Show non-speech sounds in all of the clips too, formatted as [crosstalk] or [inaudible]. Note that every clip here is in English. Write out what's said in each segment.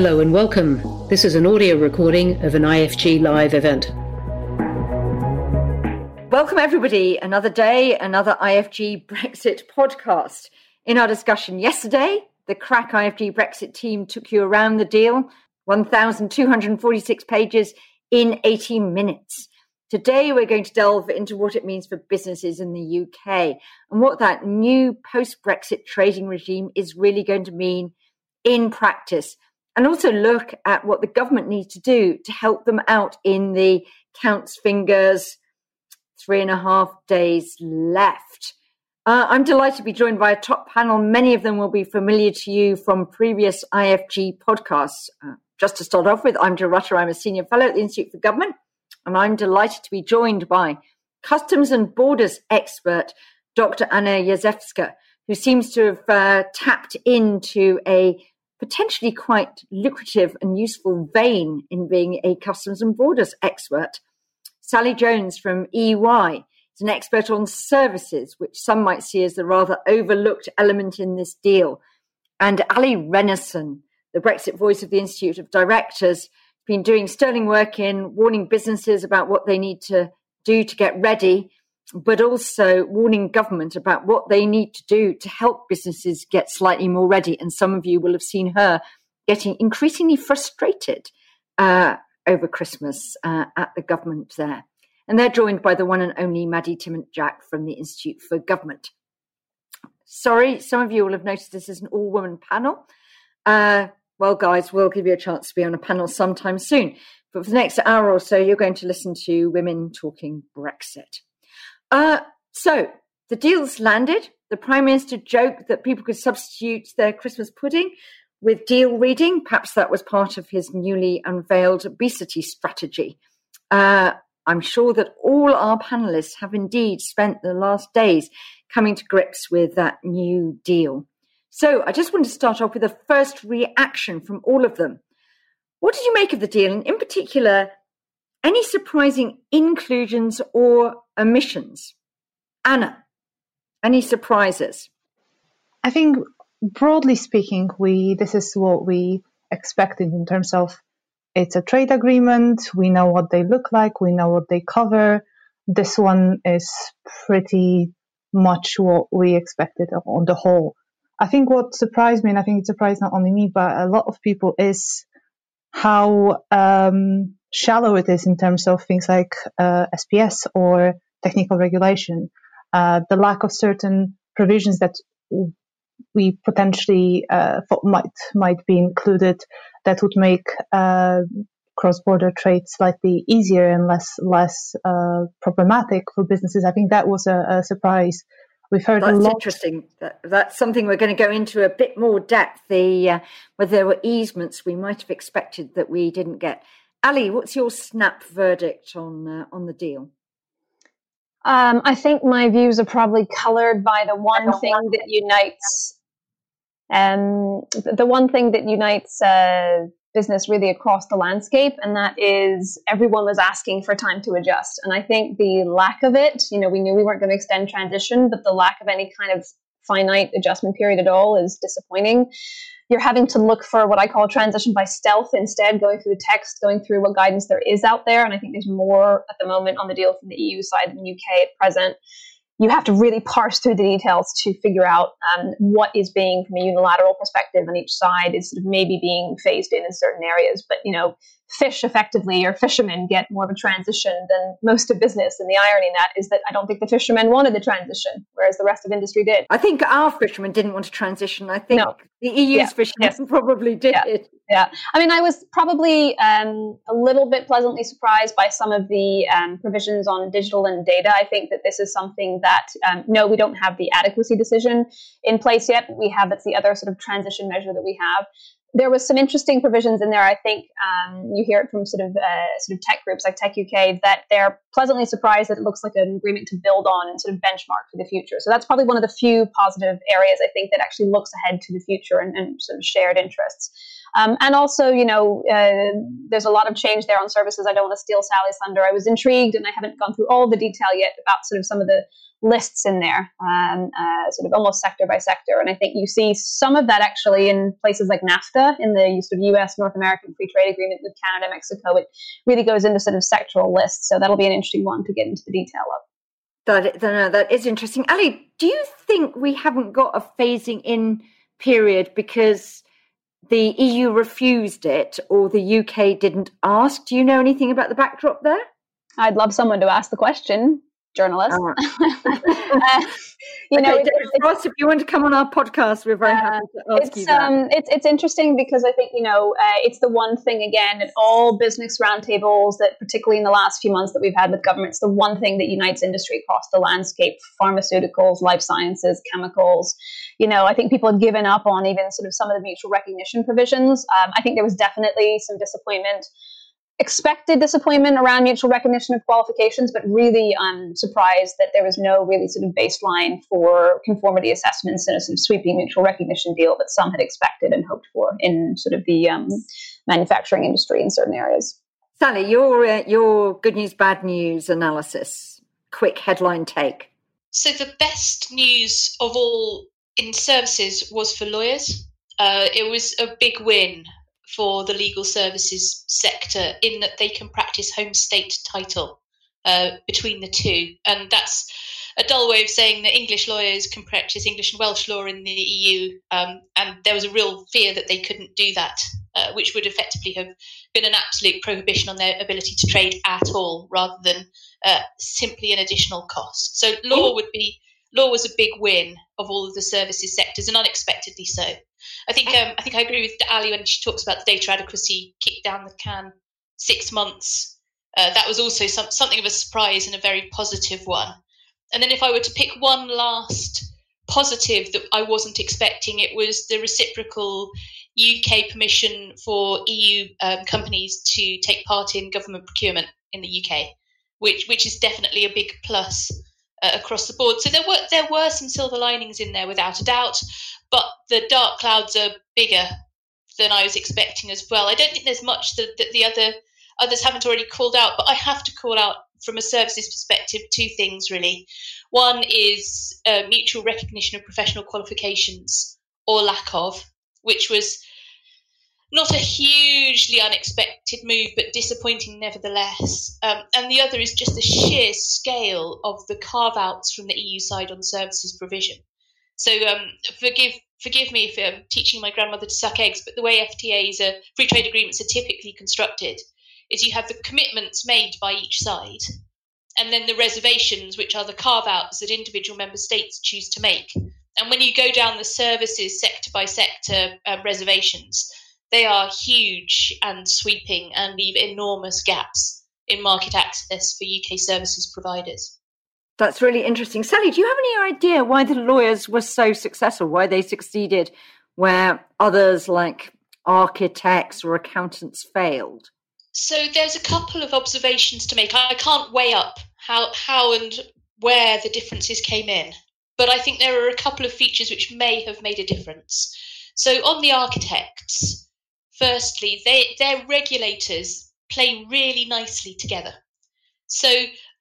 Hello and welcome. This is an audio recording of an IFG Live event. Welcome, everybody. Another day, another IFG Brexit podcast. In our discussion yesterday, the crack IFG Brexit team took you around the deal 1,246 pages in 18 minutes. Today, we're going to delve into what it means for businesses in the UK and what that new post Brexit trading regime is really going to mean in practice and also look at what the government needs to do to help them out in the counts fingers, three and a half days left. Uh, I'm delighted to be joined by a top panel. Many of them will be familiar to you from previous IFG podcasts. Uh, just to start off with, I'm Jo Rutter. I'm a senior fellow at the Institute for Government, and I'm delighted to be joined by Customs and Borders expert Dr. Anna Jerzewska, who seems to have uh, tapped into a potentially quite lucrative and useful vein in being a customs and borders expert. Sally Jones from EY is an expert on services, which some might see as the rather overlooked element in this deal. And Allie Renison, the Brexit voice of the Institute of Directors, has been doing sterling work in warning businesses about what they need to do to get ready but also warning government about what they need to do to help businesses get slightly more ready. And some of you will have seen her getting increasingly frustrated uh, over Christmas uh, at the government there. And they're joined by the one and only Maddie Thimont Jack from the Institute for Government. Sorry, some of you will have noticed this is an all woman panel. Uh, well, guys, we'll give you a chance to be on a panel sometime soon. But for the next hour or so, you're going to listen to women talking Brexit. Uh, so the deal's landed. The Prime Minister joked that people could substitute their Christmas pudding with deal reading. Perhaps that was part of his newly unveiled obesity strategy. Uh, I'm sure that all our panelists have indeed spent the last days coming to grips with that new deal. So I just want to start off with a first reaction from all of them. What did you make of the deal? And in particular, any surprising inclusions or omissions? Anna, any surprises? I think broadly speaking, we this is what we expected in terms of it's a trade agreement. We know what they look like. We know what they cover. This one is pretty much what we expected on the whole. I think what surprised me, and I think it surprised not only me, but a lot of people, is how um, shallow it is in terms of things like uh, SPS or technical regulation. Uh, the lack of certain provisions that we potentially uh, thought might might be included that would make uh, cross-border trade slightly easier and less less uh, problematic for businesses. I think that was a, a surprise. We've heard that's a lot. interesting. That, that's something we're going to go into a bit more depth. The uh, whether there were easements we might have expected that we didn't get. Ali, what's your snap verdict on uh, on the deal? Um, I think my views are probably coloured by the one thing that unites, um, the one thing that unites uh, business really across the landscape, and that is everyone was asking for time to adjust. And I think the lack of it, you know, we knew we weren't going to extend transition, but the lack of any kind of finite adjustment period at all is disappointing you're having to look for what I call transition by stealth instead, going through the text, going through what guidance there is out there. And I think there's more at the moment on the deal from the EU side than UK at present. You have to really parse through the details to figure out um, what is being, from a unilateral perspective, on each side is sort of maybe being phased in in certain areas. But you know, fish effectively or fishermen get more of a transition than most of business. And the irony in that is that I don't think the fishermen wanted the transition, whereas the rest of industry did. I think our fishermen didn't want to transition. I think no. the EU's yeah. fishermen yes. probably did. Yeah. yeah. I mean, I was probably um, a little bit pleasantly surprised by some of the um, provisions on digital and data. I think that this is something that, um, no, we don't have the adequacy decision in place yet. We have, that's the other sort of transition measure that we have there was some interesting provisions in there. I think um, you hear it from sort of uh, sort of tech groups like Tech UK that they're pleasantly surprised that it looks like an agreement to build on and sort of benchmark for the future. So that's probably one of the few positive areas I think that actually looks ahead to the future and, and sort of shared interests. Um, and also, you know, uh, there's a lot of change there on services. I don't want to steal Sally's thunder. I was intrigued, and I haven't gone through all the detail yet about sort of some of the lists in there, um, uh, sort of almost sector by sector. And I think you see some of that actually in places like NAFTA, in the sort of US North American Free Trade Agreement with Canada, Mexico. It really goes into sort of sectoral lists. So that'll be an interesting one to get into the detail of. That, that is interesting. Ali, do you think we haven't got a phasing in period because the EU refused it or the UK didn't ask? Do you know anything about the backdrop there? I'd love someone to ask the question journalist. Oh. [laughs] uh, you know, okay, Ross, if you want to come on our podcast, we're very happy to ask it's, you. Um, it's it's interesting because I think you know uh, it's the one thing again at all business roundtables that particularly in the last few months that we've had with governments, the one thing that unites industry across the landscape: pharmaceuticals, life sciences, chemicals. You know, I think people have given up on even sort of some of the mutual recognition provisions. Um, I think there was definitely some disappointment expected disappointment around mutual recognition of qualifications, but really I'm surprised that there was no really sort of baseline for conformity assessments and a sort of sweeping mutual recognition deal that some had expected and hoped for in sort of the um, manufacturing industry in certain areas. Sally, your uh, your good news, bad news analysis. Quick headline take. So the best news of all in services was for lawyers. Uh, it was a big win for the legal services sector in that they can practice home state title uh, between the two. And that's a dull way of saying that English lawyers can practice English and Welsh law in the EU. Um, and there was a real fear that they couldn't do that, uh, which would effectively have been an absolute prohibition on their ability to trade at all, rather than uh, simply an additional cost. So law would be law was a big win of all of the services sectors, and unexpectedly so. I think um, I think I agree with Ali when she talks about the data adequacy kick down the can six months. Uh, that was also some, something of a surprise and a very positive one. And then if I were to pick one last positive that I wasn't expecting, it was the reciprocal UK permission for EU um, companies to take part in government procurement in the UK, which which is definitely a big plus uh, across the board. So there were there were some silver linings in there without a doubt, but the dark clouds are bigger than I was expecting as well. I don't think there's much that, that the other others haven't already called out, but I have to call out from a services perspective two things really. One is uh, mutual recognition of professional qualifications or lack of, which was not a hugely unexpected move, but disappointing nevertheless. Um, and the other is just the sheer scale of the carve outs from the EU side on services provision. So um, forgive forgive me if I'm teaching my grandmother to suck eggs, but the way FTAs, are, free trade agreements, are typically constructed is you have the commitments made by each side, and then the reservations, which are the carve outs that individual member states choose to make. And when you go down the services sector by sector uh, reservations, they are huge and sweeping and leave enormous gaps in market access for UK services providers. That's really interesting. Sally, do you have any idea why the lawyers were so successful, why they succeeded where others like architects or accountants failed? So there's a couple of observations to make. I can't weigh up how how and where the differences came in, but I think there are a couple of features which may have made a difference. So on the architects, firstly, they, their regulators play really nicely together. So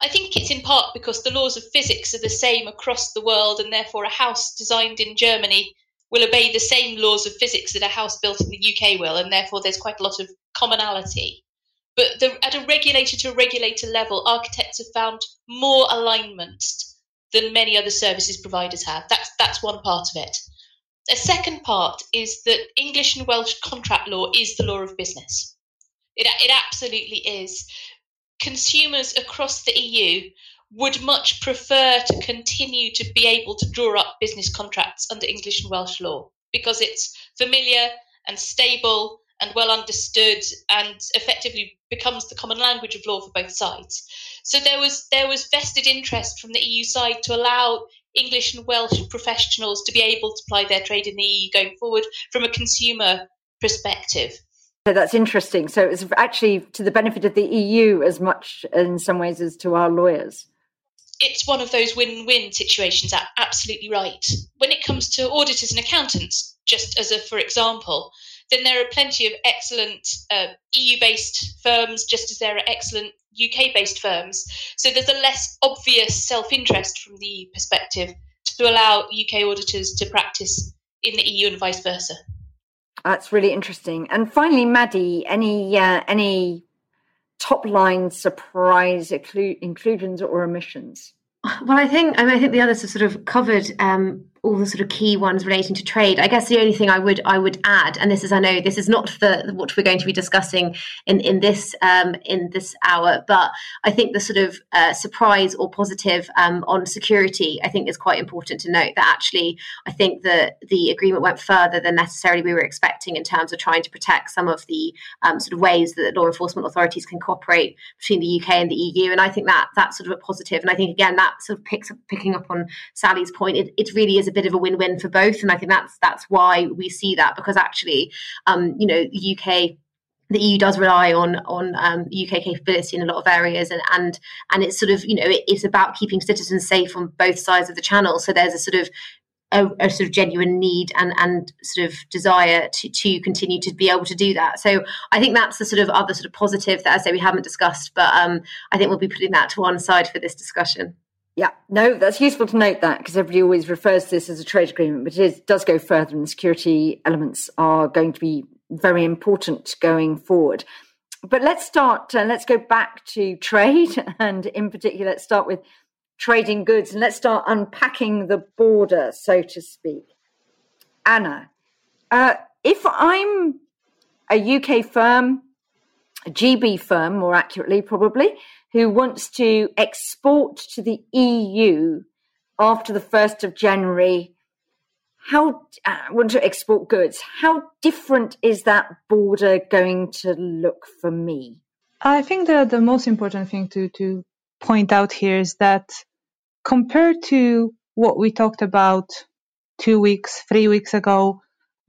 I think it's in part because the laws of physics are the same across the world, and therefore a house designed in Germany will obey the same laws of physics that a house built in the UK will, and therefore there's quite a lot of commonality. But the, at a regulator to regulator level, architects have found more alignment than many other services providers have. That's that's one part of it. A second part is that English and Welsh contract law is the law of business. It, it absolutely is. Consumers across the EU would much prefer to continue to be able to draw up business contracts under English and Welsh law because it's familiar and stable and well understood and effectively becomes the common language of law for both sides. So there was there was vested interest from the EU side to allow English and Welsh professionals to be able to apply their trade in the EU going forward from a consumer perspective. So that's interesting. So it's actually to the benefit of the EU as much in some ways as to our lawyers. It's one of those win win situations, absolutely right. When it comes to auditors and accountants, just as a for example, then there are plenty of excellent uh, EU based firms, just as there are excellent UK based firms. So there's a less obvious self interest from the EU perspective to allow UK auditors to practice in the EU and vice versa. That's really interesting. And finally, Maddie, any uh, any top line surprise inclusions or omissions? Well, I think I, mean, I think the others have sort of covered um, all the sort of key ones relating to trade. I guess the only thing I would I would add, and this is I know this is not the what we're going to be discussing in in this um, in this hour, but I think the sort of uh, surprise or positive um, on security, I think is quite important to note that actually I think that the agreement went further than necessarily we were expecting in terms of trying to protect some of the um, sort of ways that law enforcement authorities can cooperate between the UK and the EU, and I think that that's sort of a positive. And I think again that sort of picks up picking up on Sally's point, it, it really is a bit of a win-win for both, and I think that's that's why we see that because actually, um, you know, the UK the EU does rely on on um, UK capability in a lot of areas, and and and it's sort of you know it, it's about keeping citizens safe on both sides of the channel. So there's a sort of a, a, sort of genuine need and and sort of desire to to continue to be able to do that. So I think that's the sort of other sort of positive that I say we haven't discussed, but um, I think we'll be putting that to one side for this discussion. Yeah, no, that's useful to note that because everybody always refers to this as a trade agreement, but it is, does go further, and security elements are going to be very important going forward. But let's start, uh, let's go back to trade, [laughs] and in particular, let's start with trading goods, and let's start unpacking the border, so to speak. Anna, uh, if I'm a UK firm, a GB firm, more accurately, probably, who wants to export to the EU after the 1st of January, how uh, want to export goods, how different is that border going to look for me? I think that the most important thing to, to point out here is that compared to what we talked about two weeks, three weeks ago,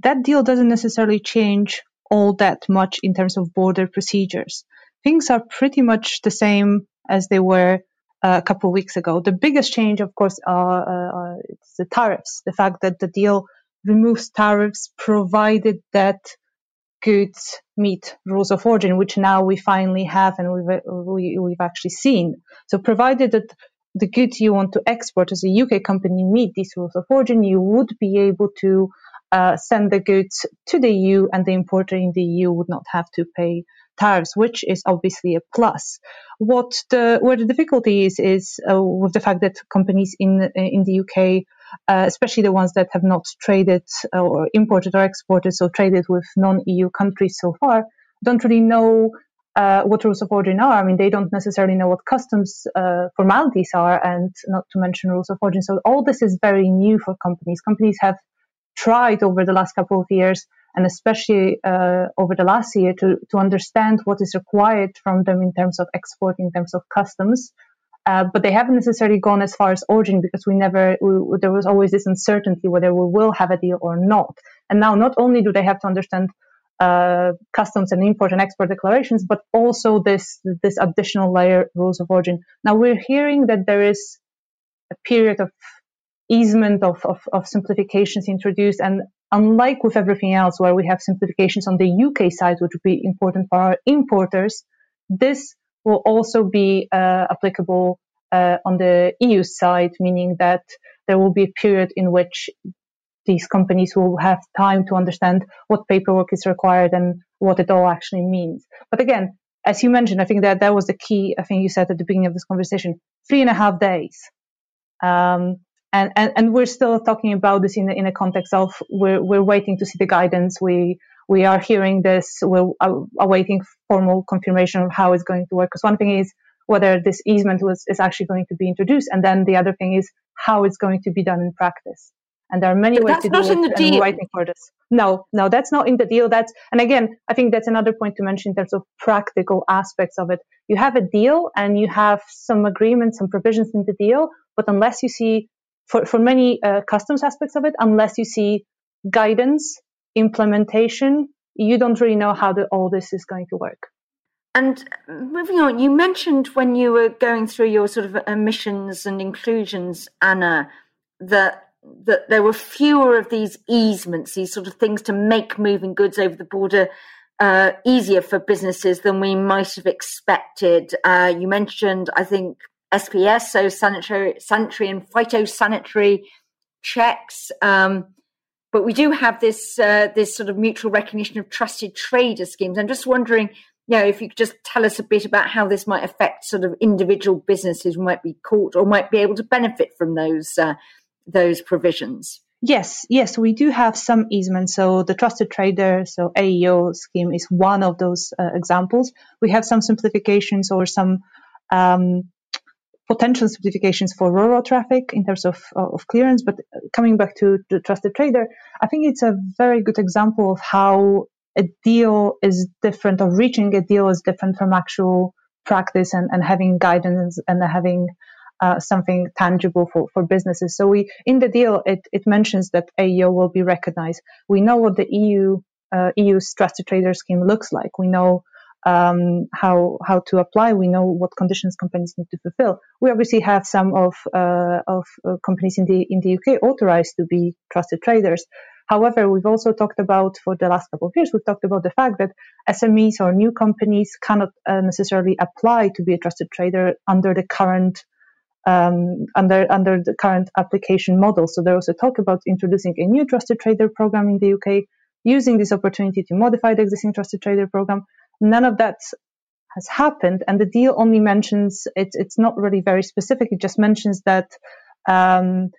that deal doesn't necessarily change all that much in terms of border procedures things are pretty much the same as they were uh, a couple of weeks ago. The biggest change, of course, are, uh, it's the tariffs. The fact that the deal removes tariffs provided that goods meet rules of origin, which now we finally have and we've, we, we've actually seen. So provided that the goods you want to export as a UK company meet these rules of origin, you would be able to uh, send the goods to the EU and the importer in the EU would not have to pay tariffs, which is obviously a plus. What the where the difficulty is is uh, with the fact that companies in in the UK, uh, especially the ones that have not traded uh, or imported or exported, so traded with non-EU countries so far, don't really know uh, what rules of origin are. I mean, they don't necessarily know what customs uh, formalities are, and not to mention rules of origin. So all this is very new for companies. Companies have tried over the last couple of years and especially uh, over the last year to, to understand what is required from them in terms of export, in terms of customs. Uh, but they haven't necessarily gone as far as origin because we never, we, there was always this uncertainty whether we will have a deal or not. And now not only do they have to understand uh, customs and import and export declarations, but also this, this additional layer rules of origin. Now we're hearing that there is a period of easement of, of, of simplifications introduced and unlike with everything else where we have simplifications on the UK side, which would be important for our importers, this will also be uh, applicable uh, on the EU side, meaning that there will be a period in which these companies will have time to understand what paperwork is required and what it all actually means. But again, as you mentioned, I think that that was the key. I think you said at the beginning of this conversation, three and a half days. Um, and, and, and we're still talking about this in, the, in a context of we're, we're waiting to see the guidance. We, we are hearing this. We're awaiting formal confirmation of how it's going to work. Because one thing is whether this easement was, is actually going to be introduced. And then the other thing is how it's going to be done in practice. And there are many but ways to do it. And we're waiting for this. No, no, that's not in the deal. That's, and again, I think that's another point to mention in terms of practical aspects of it. You have a deal and you have some agreements, some provisions in the deal, but unless you see for, for many uh, customs aspects of it, unless you see guidance, implementation, you don't really know how the, all this is going to work. And moving on, you mentioned when you were going through your sort of omissions and inclusions, Anna, that that there were fewer of these easements, these sort of things to make moving goods over the border uh, easier for businesses than we might have expected. Uh, you mentioned, I think, SPS, so sanitary, sanitary and phytosanitary checks. Um, but we do have this uh, this sort of mutual recognition of trusted trader schemes. I'm just wondering, you know, if you could just tell us a bit about how this might affect sort of individual businesses who might be caught or might be able to benefit from those uh, those provisions. Yes, yes, we do have some easements. So the trusted trader, so AEO scheme is one of those uh, examples. We have some simplifications or some um, potential simplifications for rural traffic in terms of, of clearance. But coming back to the trusted trader, I think it's a very good example of how a deal is different or reaching a deal is different from actual practice and, and having guidance and having uh, something tangible for, for businesses. So we in the deal it, it mentions that AEO will be recognized. We know what the EU uh, EU's trusted trader scheme looks like. We know um, how how to apply. We know what conditions companies need to fulfill. We obviously have some of uh, of uh, companies in the in the UK authorized to be trusted traders. However, we've also talked about for the last couple of years, we've talked about the fact that SMEs or new companies cannot uh, necessarily apply to be a trusted trader under the current um, under under the current application model. So there was a talk about introducing a new trusted trader program in the UK, using this opportunity to modify the existing trusted trader program. None of that has happened, and the deal only mentions it's it's not really very specific. It just mentions that um,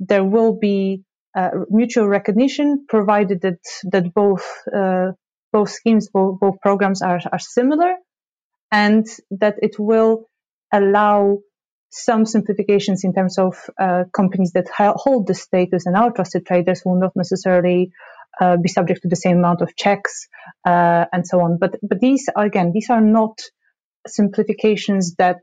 there will be uh, mutual recognition, provided that that both uh, both schemes, both, both programs are are similar, and that it will allow some simplifications in terms of uh, companies that ha- hold the status and are trusted traders will not necessarily uh, be subject to the same amount of checks uh, and so on. But but these again these are not simplifications that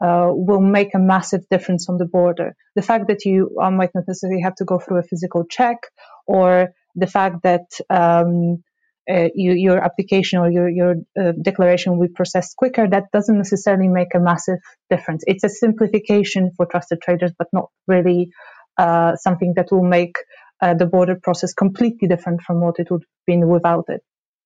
uh, will make a massive difference on the border. The fact that you uh, might not necessarily have to go through a physical check, or the fact that um, uh, you, your application or your, your uh, declaration will be processed quicker, that doesn't necessarily make a massive difference. It's a simplification for trusted traders, but not really uh, something that will make uh, the border process completely different from what it would have been without it.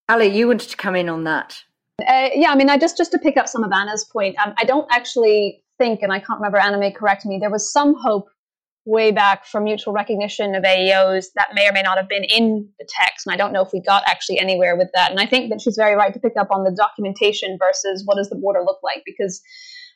Ali, you wanted to come in on that. Uh, yeah, I mean, I just just to pick up some of Anna's point, um, I don't actually think, and I can't remember Anna may correct me. There was some hope way back for mutual recognition of AEOs that may or may not have been in the text. And I don't know if we got actually anywhere with that. And I think that she's very right to pick up on the documentation versus what does the border look like because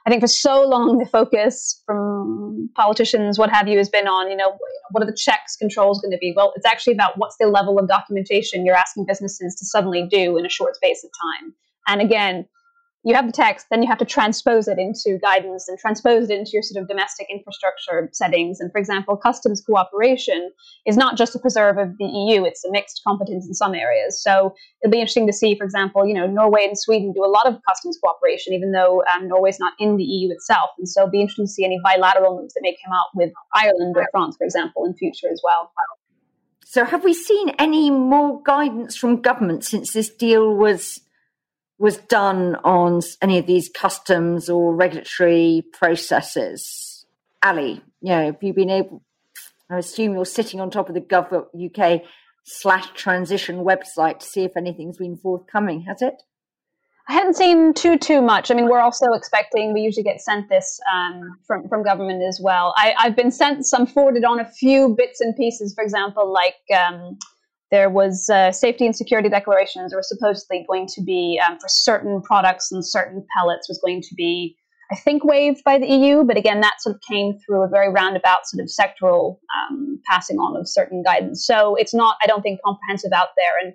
I think for so long the focus from politicians, what have you, has been on, you know, what are the checks controls going to be? Well, it's actually about what's the level of documentation you're asking businesses to suddenly do in a short space of time. And again, you have the text, then you have to transpose it into guidance and transpose it into your sort of domestic infrastructure settings. And for example, customs cooperation is not just a preserve of the EU, it's a mixed competence in some areas. So it'll be interesting to see, for example, you know, Norway and Sweden do a lot of customs cooperation, even though um, Norway's not in the EU itself. And so it'll be interesting to see any bilateral moves that may come out with Ireland or France, for example, in future as well. So have we seen any more guidance from government since this deal was was done on any of these customs or regulatory processes? Ali, you know, have you been able? I assume you're sitting on top of the Gov UK slash transition website to see if anything's been forthcoming. Has it? I hadn't seen too too much. I mean, we're also expecting. We usually get sent this um, from from government as well. I, have been sent some forwarded on a few bits and pieces. For example, like um, there was uh, safety and security declarations were supposedly going to be um, for certain products and certain pellets was going to be i think waived by the eu but again that sort of came through a very roundabout sort of sectoral um, passing on of certain guidance. So it's not i don't think comprehensive out there. And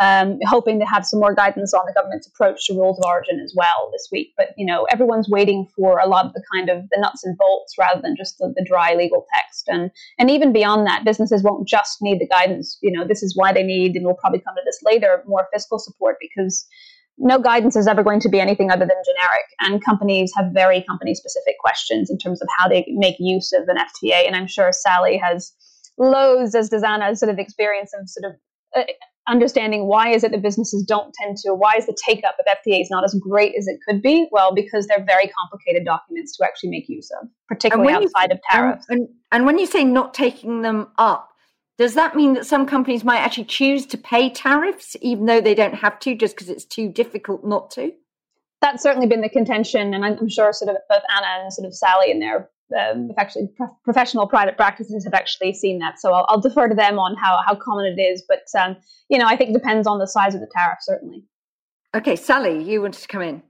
um, hoping to have some more guidance on the government's approach to rules of origin as well this week. But you know, everyone's waiting for a lot of the kind of the nuts and bolts rather than just the, the dry legal text. And and even beyond that, businesses won't just need the guidance. You know, this is why they need, and we'll probably come to this later, more fiscal support because no guidance is ever going to be anything other than generic. And companies have very company specific questions in terms of how they make use of an FTA. And I'm sure Sally has loads, as does Anna, sort of experience of sort of uh, understanding why is it that businesses don't tend to, why is the take up of FTAs not as great as it could be? Well, because they're very complicated documents to actually make use of, particularly outside you, of tariffs. And, and, and when you say not taking them up, does that mean that some companies might actually choose to pay tariffs even though they don't have to just because it's too difficult not to? That's certainly been the contention, and I'm sure sort of both Anna and sort of Sally in their um, actually pro- professional private practices have actually seen that. So I'll, I'll, defer to them on how, how common it is. But, um, you know, I think it depends on the size of the tariff, certainly. Okay, Sally, you wanted to come in.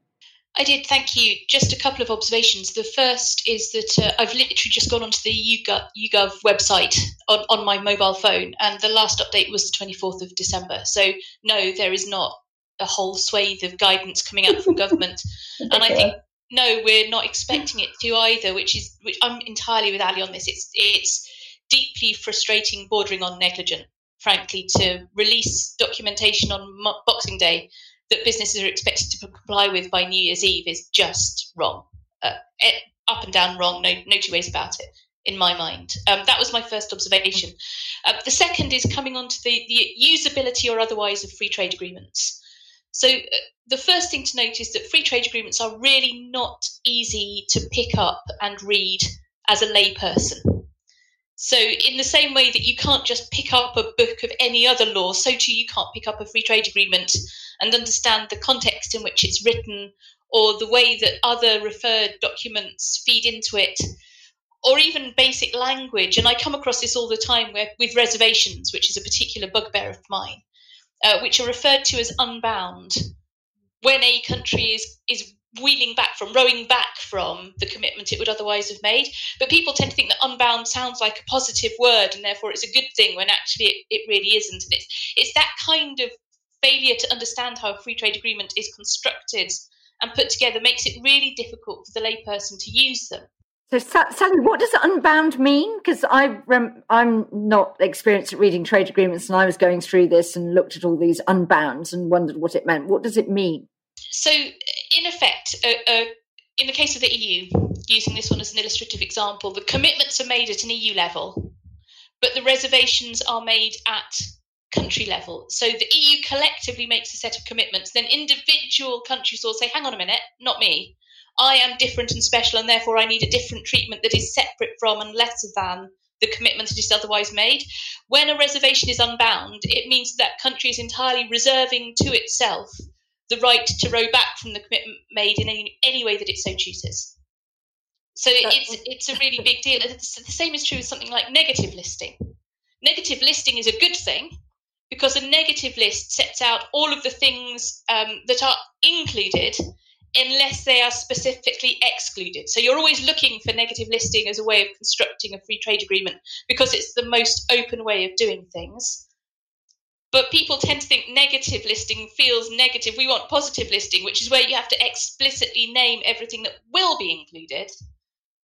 I did, thank you. Just a couple of observations. The first is that uh, I've literally just gone onto the YouGov, YouGov website on, on my mobile phone, and the last update was the 24th of December. So, no, there is not a whole swathe of guidance coming out from government. [laughs] and I think no, we're not expecting it to either. Which is, which I'm entirely with Ali on this. It's it's deeply frustrating, bordering on negligent, frankly, to release documentation on Boxing Day that businesses are expected to comply with by New Year's Eve is just wrong. Uh, up and down wrong. No, no two ways about it. In my mind, um, that was my first observation. Uh, the second is coming on to the, the usability or otherwise of free trade agreements. So uh, the first thing to note is that free trade agreements are really not easy to pick up and read as a layperson. So, in the same way that you can't just pick up a book of any other law, so too you can't pick up a free trade agreement and understand the context in which it's written or the way that other referred documents feed into it or even basic language. And I come across this all the time where, with reservations, which is a particular bugbear of mine, uh, which are referred to as unbound when a country is is wheeling back from, rowing back from the commitment it would otherwise have made. But people tend to think that unbound sounds like a positive word and therefore it's a good thing when actually it, it really isn't. And it's, it's that kind of failure to understand how a free trade agreement is constructed and put together makes it really difficult for the layperson to use them. So, Sally, what does unbound mean? Because I rem- I'm not experienced at reading trade agreements, and I was going through this and looked at all these unbounds and wondered what it meant. What does it mean? So, in effect, uh, uh, in the case of the EU, using this one as an illustrative example, the commitments are made at an EU level, but the reservations are made at country level. So the EU collectively makes a set of commitments, then individual countries will say, hang on a minute, not me. I am different and special, and therefore I need a different treatment that is separate from and lesser than the commitment that is otherwise made. When a reservation is unbound, it means that country is entirely reserving to itself the right to row back from the commitment made in any, any way that it so chooses. So it's it's a really big deal. It's, the same is true with something like negative listing. Negative listing is a good thing because a negative list sets out all of the things um, that are included unless they are specifically excluded. So you're always looking for negative listing as a way of constructing a free trade agreement because it's the most open way of doing things. But people tend to think negative listing feels negative. We want positive listing, which is where you have to explicitly name everything that will be included.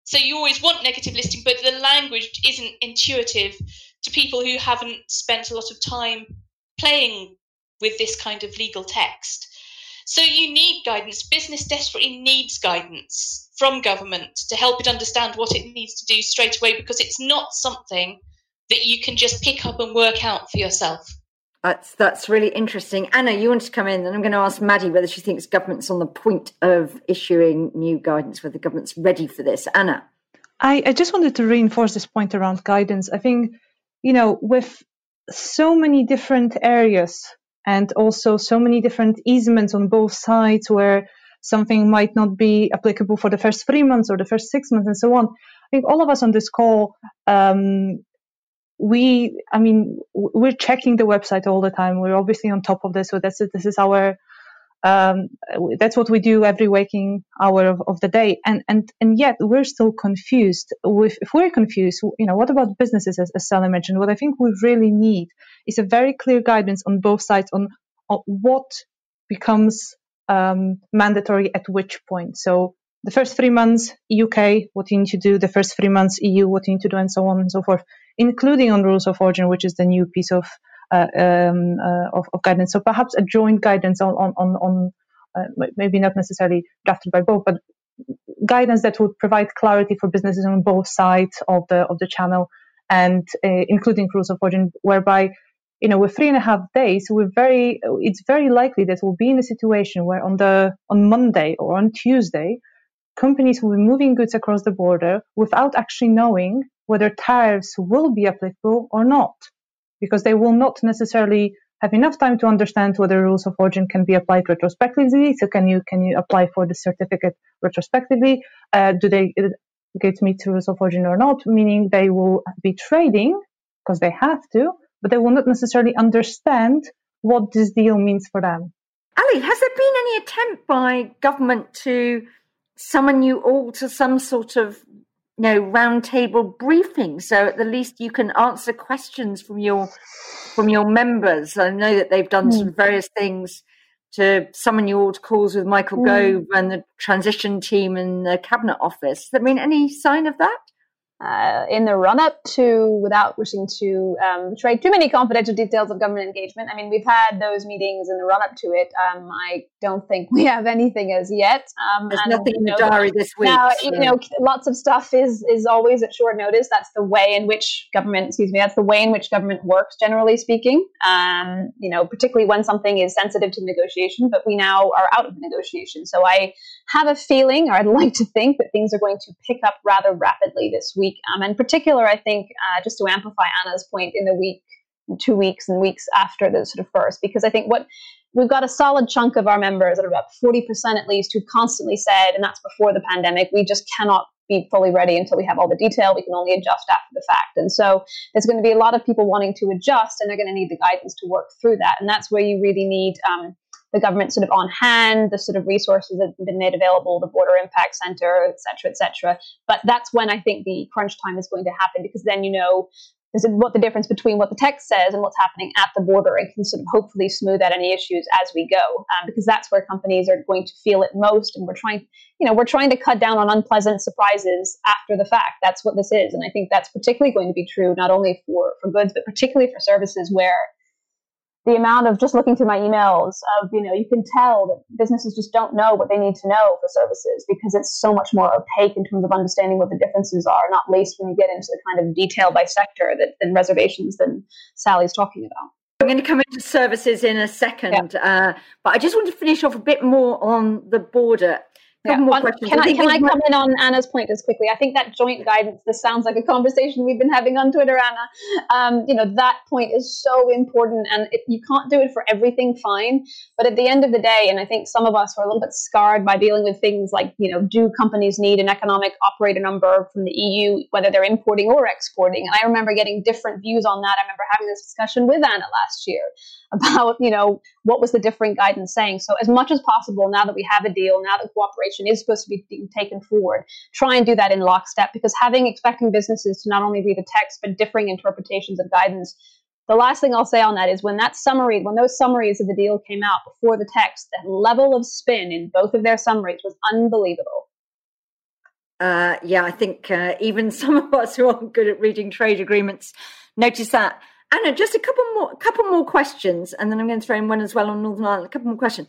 So you always want negative listing, but the language isn't intuitive to people who haven't spent a lot of time playing with this kind of legal text. So you need guidance. Business desperately needs guidance from government to help it understand what it needs to do straight away because it's not something that you can just pick up and work out for yourself. That's that's really interesting. Anna, you want to come in, and I'm going to ask Maddie whether she thinks government's on the point of issuing new guidance, whether government's ready for this. Anna, I, I just wanted to reinforce this point around guidance. I think, you know, with so many different areas and also so many different easements on both sides where something might not be applicable for the first three months or the first six months and so on. I think all of us on this call, um, we, I mean, we're checking the website all the time. We're obviously on top of this. So that's this is our um, that's what we do every waking hour of, of the day. And and and yet we're still confused with if we're confused you know what about businesses as, as Sally mentioned? What I think we really need is a very clear guidance on both sides on, on what becomes um, mandatory at which point. So the first three months UK what you need to do the first three months EU what you need to do and so on and so forth including on rules of origin which is the new piece of um, uh, of, of, guidance. So perhaps a joint guidance on on on, on uh, maybe not necessarily drafted by both, but guidance that would provide clarity for businesses on both sides of the of the channel, and including rules of origin, whereby you know, with three and a half days, we're very, it's very likely that we'll be in a situation where on the, on Monday or on Tuesday, companies will be moving goods across the border without actually knowing whether tariffs will be applicable or not, because they will not necessarily have enough time to understand whether rules of origin can be applied retrospectively. So can you can you apply for the certificate retrospectively? Uh, do they uh, get meet rules of origin or not? Meaning they will be trading because they have to, but they will not necessarily understand what this deal means for them. Ali, has there been any attempt by government to summon you all to some sort of know roundtable briefing so at the least you can answer questions from your from your members i know that they've done mm. some various things to summon you all to calls with michael mm. gove and the transition team in the cabinet office there been any sign of that uh, in the run up to, without wishing to um, trade too many confidential details of government engagement, I mean, we've had those meetings in the run up to it. Um, I don't think we have anything as yet. Um, There's and, nothing in the diary this week. Now, so. you know, lots of stuff is is always at short notice. That's the way in which government, excuse me, that's the way in which government works, generally speaking. Um, you know, particularly when something is sensitive to negotiation. But we now are out of negotiation, so I have a feeling, or I'd [laughs] like to think, that things are going to pick up rather rapidly this week. Um, in particular, I think uh, just to amplify Anna's point in the week, two weeks and weeks after the sort of first, because I think what we've got a solid chunk of our members, at about 40% at least, who constantly said, and that's before the pandemic, we just cannot be fully ready until we have all the detail. We can only adjust after the fact. And so there's going to be a lot of people wanting to adjust, and they're going to need the guidance to work through that. And that's where you really need um, the government sort of on hand, the sort of resources that have been made available, the Border Impact Center, et cetera, et cetera. But that's when I think the crunch time is going to happen because then you know is what the difference between what the text says and what's happening at the border and can sort of hopefully smooth out any issues as we go um, because that's where companies are going to feel it most and we're trying you know we're trying to cut down on unpleasant surprises after the fact that's what this is and i think that's particularly going to be true not only for for goods but particularly for services where the amount of just looking through my emails of you know you can tell that businesses just don't know what they need to know for services because it's so much more opaque in terms of understanding what the differences are not least when you get into the kind of detail by sector that than reservations than sally's talking about i'm going to come into services in a second yeah. uh, but i just want to finish off a bit more on the border yeah. more questions. Can I, can I come in on Anna's point just quickly? I think that joint guidance, this sounds like a conversation we've been having on Twitter, Anna. Um, you know, that point is so important and it, you can't do it for everything, fine. But at the end of the day, and I think some of us are a little bit scarred by dealing with things like, you know, do companies need an economic operator number from the EU, whether they're importing or exporting? And I remember getting different views on that. I remember having this discussion with Anna last year [laughs] about, you know, what was the different guidance saying. So as much as possible, now that we have a deal, now that cooperation is supposed to be taken forward, try and do that in lockstep because having expecting businesses to not only read the text, but differing interpretations of guidance the last thing I'll say on that is when that summary, when those summaries of the deal came out before the text, that level of spin in both of their summaries was unbelievable. Uh, yeah, I think uh, even [laughs] some of us who aren't good at reading trade agreements notice that. Anna, just a couple more, couple more questions, and then I'm going to throw in one as well on Northern Ireland. A couple more questions.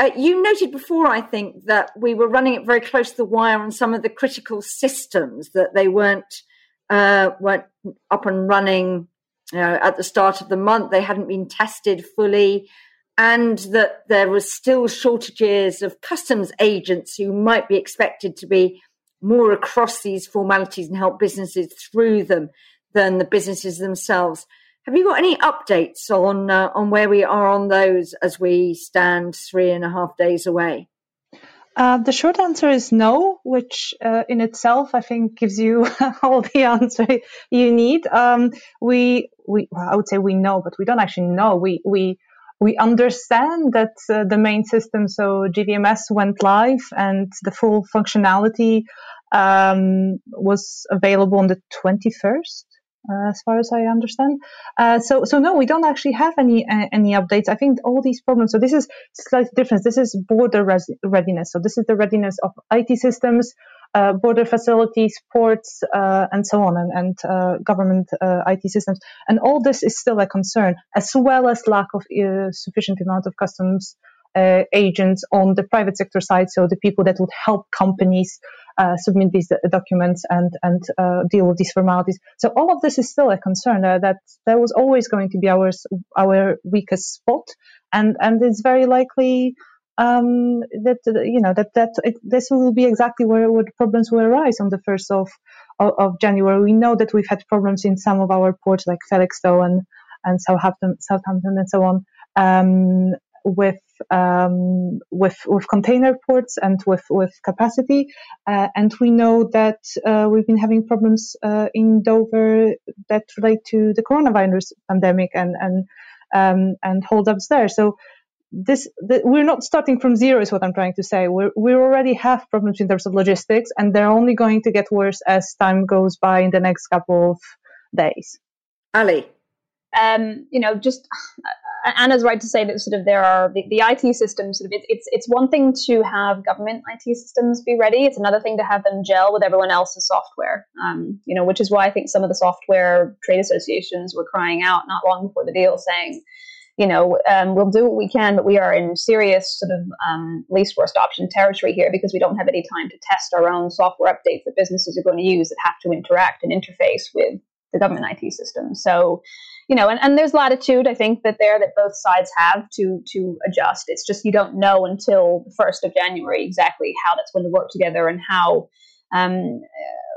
Uh, you noted before, I think, that we were running it very close to the wire on some of the critical systems that they weren't uh, weren't up and running you know, at the start of the month. They hadn't been tested fully, and that there was still shortages of customs agents who might be expected to be more across these formalities and help businesses through them than the businesses themselves. Have you got any updates on uh, on where we are on those as we stand three and a half days away? Uh, the short answer is no, which uh, in itself I think gives you [laughs] all the answer you need. Um, we we well, I would say we know, but we don't actually know. We we we understand that uh, the main system, so GVMS, went live and the full functionality um, was available on the 21st uh, as far as I understand. Uh, so, so no, we don't actually have any uh, any updates. I think all these problems. So this is slight difference. This is border res- readiness. So this is the readiness of IT systems, uh, border facilities, ports, uh, and so on, and, and uh, government IT systems. And all this is still a concern, as well as lack of sufficient amount of customs uh, agents on the private sector side, so the people that would help companies uh, submit these documents and and uh, deal with these formalities. So all of this is still a concern. Uh, that that was always going to be our our weakest spot, and and it's very likely. Um, that you know that that it, this will be exactly where, where problems will arise on the first of, of, of January. We know that we've had problems in some of our ports like Felixstowe and and Southampton, Southampton and so on. Um, with um, with with container ports and with with capacity, uh, and we know that uh, we've been having problems uh, in Dover that relate to the coronavirus pandemic and and um, and holdups there. So this the, we're not starting from zero is what i'm trying to say. We we already have problems in terms of logistics and they're only going to get worse as time goes by in the next couple of days. Ali um, you know, just Anna's right to say that sort of there are the, the IT systems. Sort of it, it's it's one thing to have government IT systems be ready. It's another thing to have them gel with everyone else's software. Um, you know, which is why I think some of the software trade associations were crying out not long before the deal, saying, you know, um, we'll do what we can, but we are in serious sort of um, least worst option territory here because we don't have any time to test our own software updates that businesses are going to use that have to interact and interface with the government IT system. So you know, and, and there's latitude I think that there that both sides have to to adjust. It's just you don't know until the first of January exactly how that's going to work together and how um,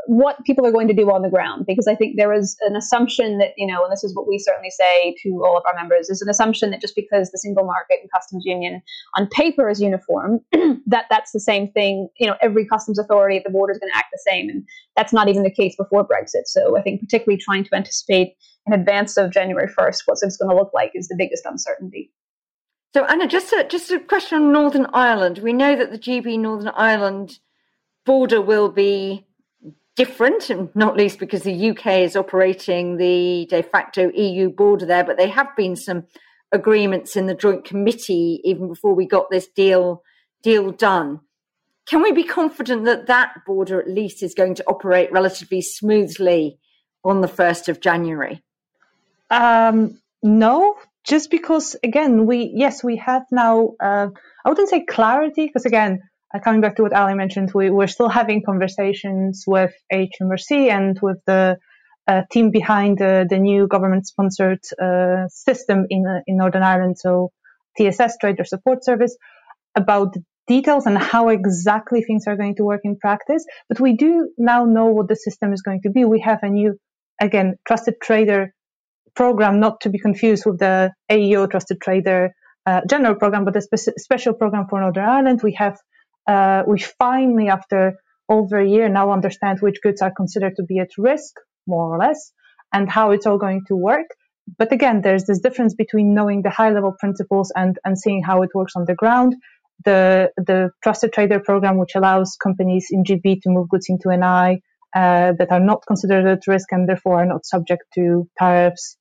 what people are going to do on the ground because I think there is an assumption that you know, and this is what we certainly say to all of our members, is an assumption that just because the single market and customs union on paper is uniform, [clears throat] that that's the same thing. You know, every customs authority at the border is going to act the same, and that's not even the case before Brexit. So I think particularly trying to anticipate in advance of January 1st, what it's going to look like is the biggest uncertainty. So, Anna, just a, just a question on Northern Ireland. We know that the GB Northern Ireland border will be different, and not least because the UK is operating the de facto EU border there, but there have been some agreements in the Joint Committee even before we got this deal deal done. Can we be confident that that border at least is going to operate relatively smoothly on the 1st of January? Um, no, just because again, we yes, we have now. Uh, I wouldn't say clarity because again, coming back to what Allie mentioned, we, we're still having conversations with HMRC and with the uh, team behind the, the new government-sponsored uh, system in uh, in Northern Ireland, so TSS Trader Support Service, about the details and how exactly things are going to work in practice. But we do now know what the system is going to be. We have a new, again, trusted trader program, not to be confused with the AEO Trusted Trader uh, general program, but a spe- special program for Northern Ireland. We have, uh, we finally, after over a year, now understand which goods are considered to be at risk, more or less, and how it's all going to work. But again, there's this difference between knowing the high level principles and, and seeing how it works on the ground. The, the Trusted Trader program, which allows companies in GB to move goods into NI uh, that are not considered at risk and therefore are not subject to tariffs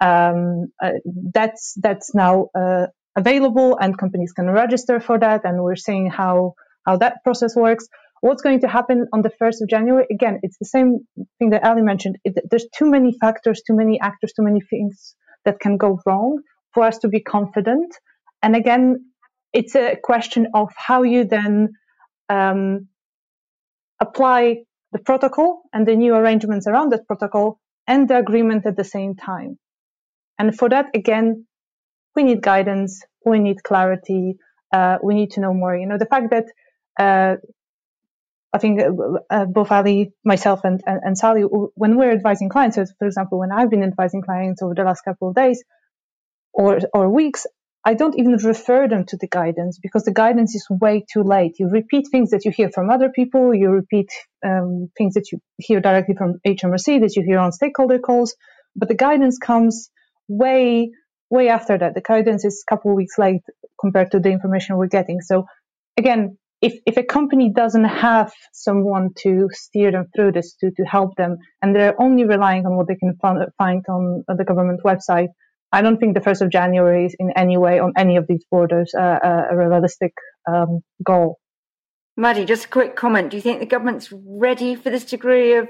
um, uh, that's that's now uh, available, and companies can register for that. And we're seeing how how that process works. What's going to happen on the first of January? Again, it's the same thing that Allie mentioned. It, there's too many factors, too many actors, too many things that can go wrong for us to be confident. And again, it's a question of how you then um, apply the protocol and the new arrangements around that protocol and the agreement at the same time. And for that, again, we need guidance, we need clarity, uh, we need to know more. You know, the fact that uh, I think uh, uh both Allie, myself, and, and, and, Sally, when we're advising clients, so for example, when I've been advising clients over the last couple of days or, or weeks, I don't even refer them to the guidance because the guidance is way too late. You repeat things that you hear from other people, you repeat um, things that you hear directly from HMRC, that you hear on stakeholder calls, but the guidance comes way way after that. The guidance is a couple of weeks late compared to the information we're getting. So again, if, if a company doesn't have someone to steer them through this, to, to help them, and they're only relying on what they can find on the government website, I don't think the 1st of January is in any way on any of these borders uh, a realistic um, goal. Maddie, just a quick comment. Do you think the government's ready for this degree of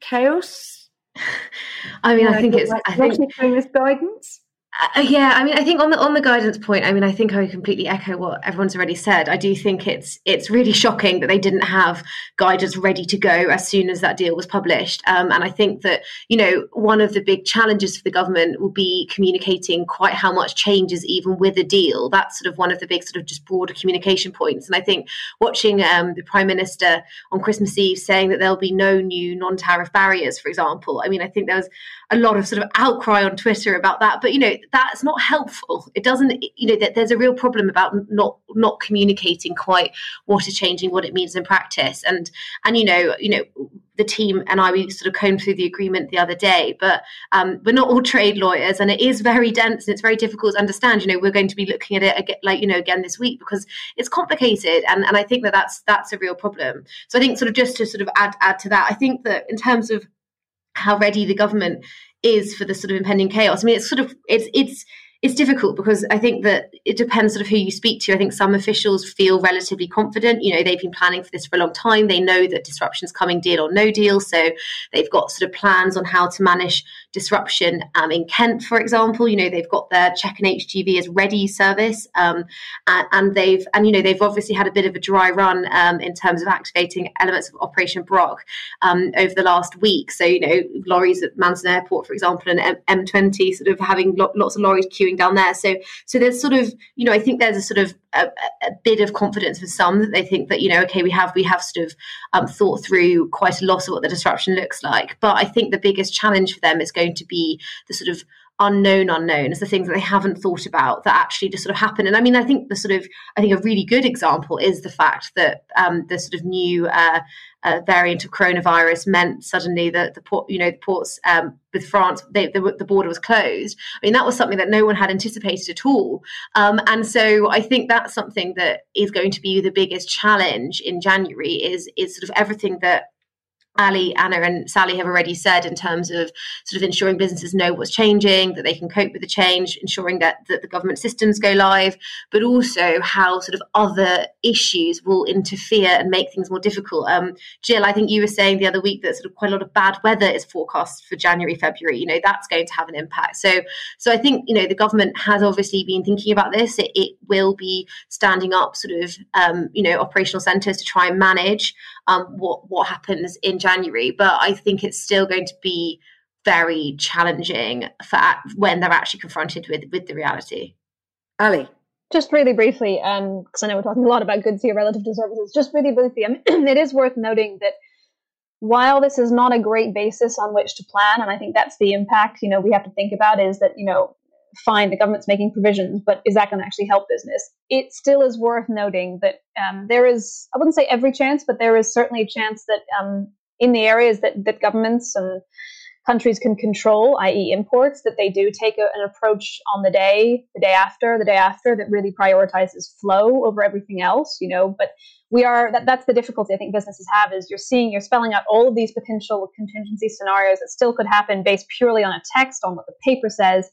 chaos? [laughs] I mean, I think it's. I think this guidance. Uh, yeah, I mean, I think on the on the guidance point, I mean, I think I completely echo what everyone's already said. I do think it's it's really shocking that they didn't have guidance ready to go as soon as that deal was published. Um, and I think that you know one of the big challenges for the government will be communicating quite how much changes even with a deal. That's sort of one of the big sort of just broader communication points. And I think watching um, the prime minister on Christmas Eve saying that there'll be no new non-tariff barriers, for example. I mean, I think there was a lot of sort of outcry on Twitter about that, but you know that's not helpful. It doesn't, you know, that there's a real problem about not not communicating quite what is changing, what it means in practice, and and you know, you know, the team and I we sort of combed through the agreement the other day, but um, we're not all [laughs] trade lawyers, and it is very dense and it's very difficult to understand. You know, we're going to be looking at it again, like you know again this week because it's complicated, and and I think that that's that's a real problem. So I think sort of just to sort of add add to that, I think that in terms of how ready the government is for the sort of impending chaos. I mean, it's sort of it's it's it's difficult because I think that it depends sort of who you speak to. I think some officials feel relatively confident. You know, they've been planning for this for a long time. They know that disruption's coming, deal or no deal. So they've got sort of plans on how to manage disruption um, in Kent, for example. You know, they've got their check an HGV is ready service, um, and, and, they've and you know they've obviously had a bit of a dry run um, in terms of activating elements of Operation Brock um, over the last week. So you know, lorries at Manston Airport, for example, and M- M20 sort of having lo- lots of lorries queuing down there. So so there's sort of you know I think there's a sort of a, a bit of confidence for some that they think that you know okay we have we have sort of um, thought through quite a lot of what the disruption looks like. But I think the biggest challenge for them is going to be the sort of unknown unknowns, the things that they haven't thought about that actually just sort of happen. And I mean, I think the sort of, I think a really good example is the fact that um, the sort of new uh, uh, variant of coronavirus meant suddenly that the port, you know, the ports um, with France, they, the, the, border was closed. I mean, that was something that no one had anticipated at all. Um, and so I think that's something that is going to be the biggest challenge in January is is sort of everything that Allie, Anna, and Sally have already said in terms of sort of ensuring businesses know what's changing, that they can cope with the change, ensuring that, that the government systems go live, but also how sort of other issues will interfere and make things more difficult. Um, Jill, I think you were saying the other week that sort of quite a lot of bad weather is forecast for January, February. You know, that's going to have an impact. So, so I think you know the government has obviously been thinking about this. It, it will be standing up sort of um, you know operational centres to try and manage um, what what happens in January. But I think it's still going to be very challenging for when they're actually confronted with with the reality. Allie. Just really briefly, because um, I know we're talking a lot about goods here relative to services. Just really briefly, I mean, [clears throat] it is worth noting that while this is not a great basis on which to plan, and I think that's the impact, you know, we have to think about is that, you know, fine, the government's making provisions, but is that going to actually help business? It still is worth noting that um, there is, I wouldn't say every chance, but there is certainly a chance that um, in the areas that, that governments and countries can control, i.e., imports, that they do take a, an approach on the day, the day after, the day after that really prioritizes flow over everything else, you know. But we are that, that's the difficulty I think businesses have is you're seeing you're spelling out all of these potential contingency scenarios that still could happen based purely on a text on what the paper says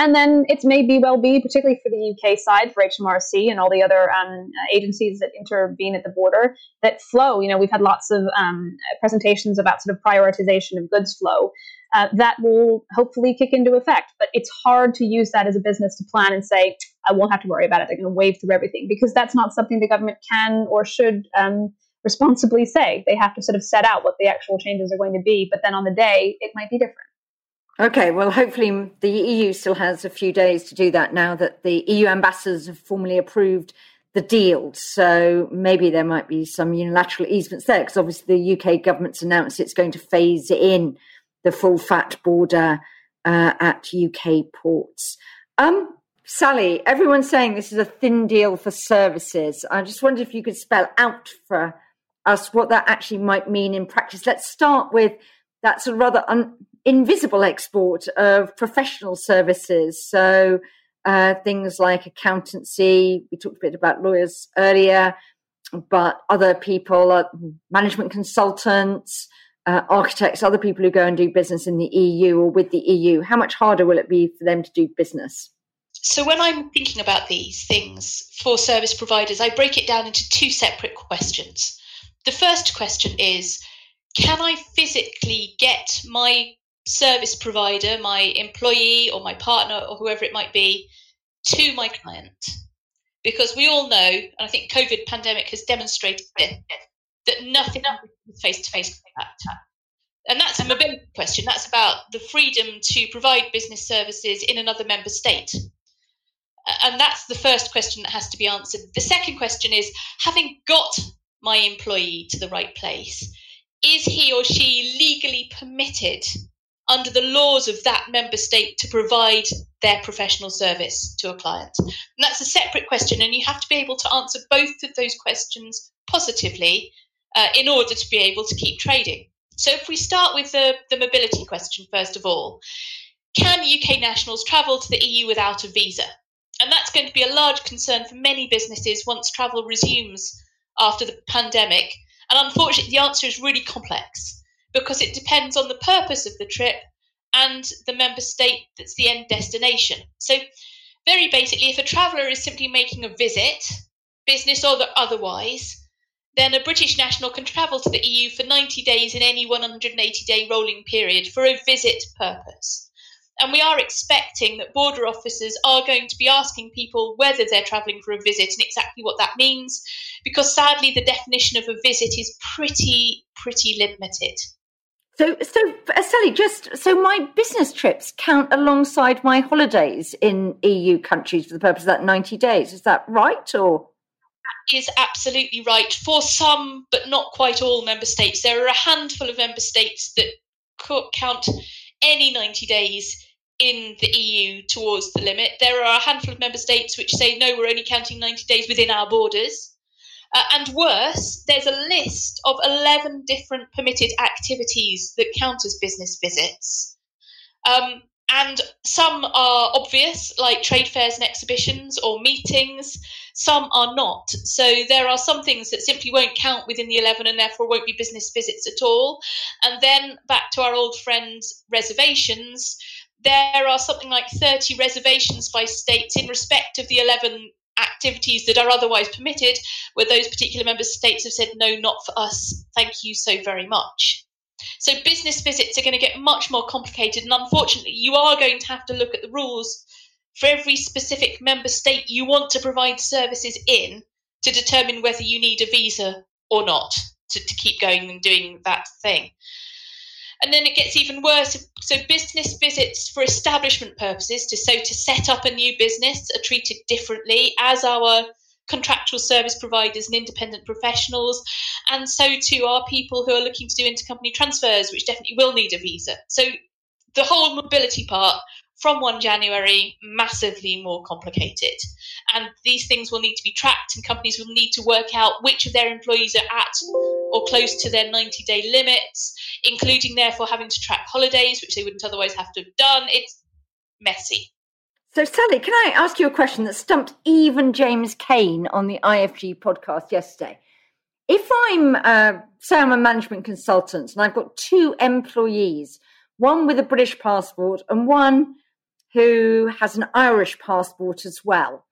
and then it may be well be, particularly for the UK side, for HMRC and all the other um, agencies that intervene at the border, that flow. You know, we've had lots of um, presentations about sort of prioritization of goods flow. Uh, that will hopefully kick into effect. But it's hard to use that as a business to plan and say, I won't have to worry about it. They're going to wave through everything because that's not something the government can or should um, responsibly say. They have to sort of set out what the actual changes are going to be. But then on the day, it might be different. Okay, well, hopefully the EU still has a few days to do that now that the EU ambassadors have formally approved the deal. So maybe there might be some unilateral easements there because obviously the UK government's announced it's going to phase in the full fat border uh, at UK ports. Um, Sally, everyone's saying this is a thin deal for services. I just wondered if you could spell out for us what that actually might mean in practice. Let's start with that sort of rather un- invisible export of professional services. So uh, things like accountancy, we talked a bit about lawyers earlier, but other people, uh, management consultants, uh, architects, other people who go and do business in the EU or with the EU, how much harder will it be for them to do business? So, when I'm thinking about these things for service providers, I break it down into two separate questions. The first question is Can I physically get my service provider, my employee or my partner or whoever it might be, to my client. Because we all know, and I think COVID pandemic has demonstrated it, that nothing is face to face contact. And that's a mobility question. That's about the freedom to provide business services in another member state. And that's the first question that has to be answered. The second question is having got my employee to the right place, is he or she legally permitted under the laws of that member state to provide their professional service to a client? And that's a separate question, and you have to be able to answer both of those questions positively uh, in order to be able to keep trading. So, if we start with the, the mobility question, first of all, can UK nationals travel to the EU without a visa? And that's going to be a large concern for many businesses once travel resumes after the pandemic. And unfortunately, the answer is really complex because it depends on the purpose of the trip and the member state that's the end destination. So, very basically, if a traveller is simply making a visit, business or otherwise, then a British national can travel to the EU for 90 days in any 180 day rolling period for a visit purpose. And we are expecting that border officers are going to be asking people whether they're travelling for a visit and exactly what that means, because sadly the definition of a visit is pretty, pretty limited. So, so uh, Sally, just so my business trips count alongside my holidays in EU countries for the purpose of that 90 days. Is that right? Or is absolutely right for some, but not quite all member states. There are a handful of member states that count any 90 days in the EU towards the limit. There are a handful of member states which say, no, we're only counting 90 days within our borders. Uh, and worse, there's a list of 11 different permitted activities that count as business visits. Um, and some are obvious, like trade fairs and exhibitions or meetings. Some are not. So there are some things that simply won't count within the 11 and therefore won't be business visits at all. And then back to our old friends, reservations. There are something like 30 reservations by states in respect of the 11 activities that are otherwise permitted, where those particular member states have said, no, not for us. Thank you so very much. So business visits are going to get much more complicated, and unfortunately, you are going to have to look at the rules for every specific member state you want to provide services in to determine whether you need a visa or not to, to keep going and doing that thing. And then it gets even worse. So business visits for establishment purposes, to so to set up a new business, are treated differently as our contractual service providers and independent professionals. And so too are people who are looking to do intercompany transfers, which definitely will need a visa. So the whole mobility part from 1 January massively more complicated. And these things will need to be tracked, and companies will need to work out which of their employees are at or close to their 90 day limits, including therefore having to track holidays, which they wouldn't otherwise have to have done. It's messy. So, Sally, can I ask you a question that stumped even James Kane on the IFG podcast yesterday? If I'm, uh, say, I'm a management consultant and I've got two employees, one with a British passport and one who has an Irish passport as well,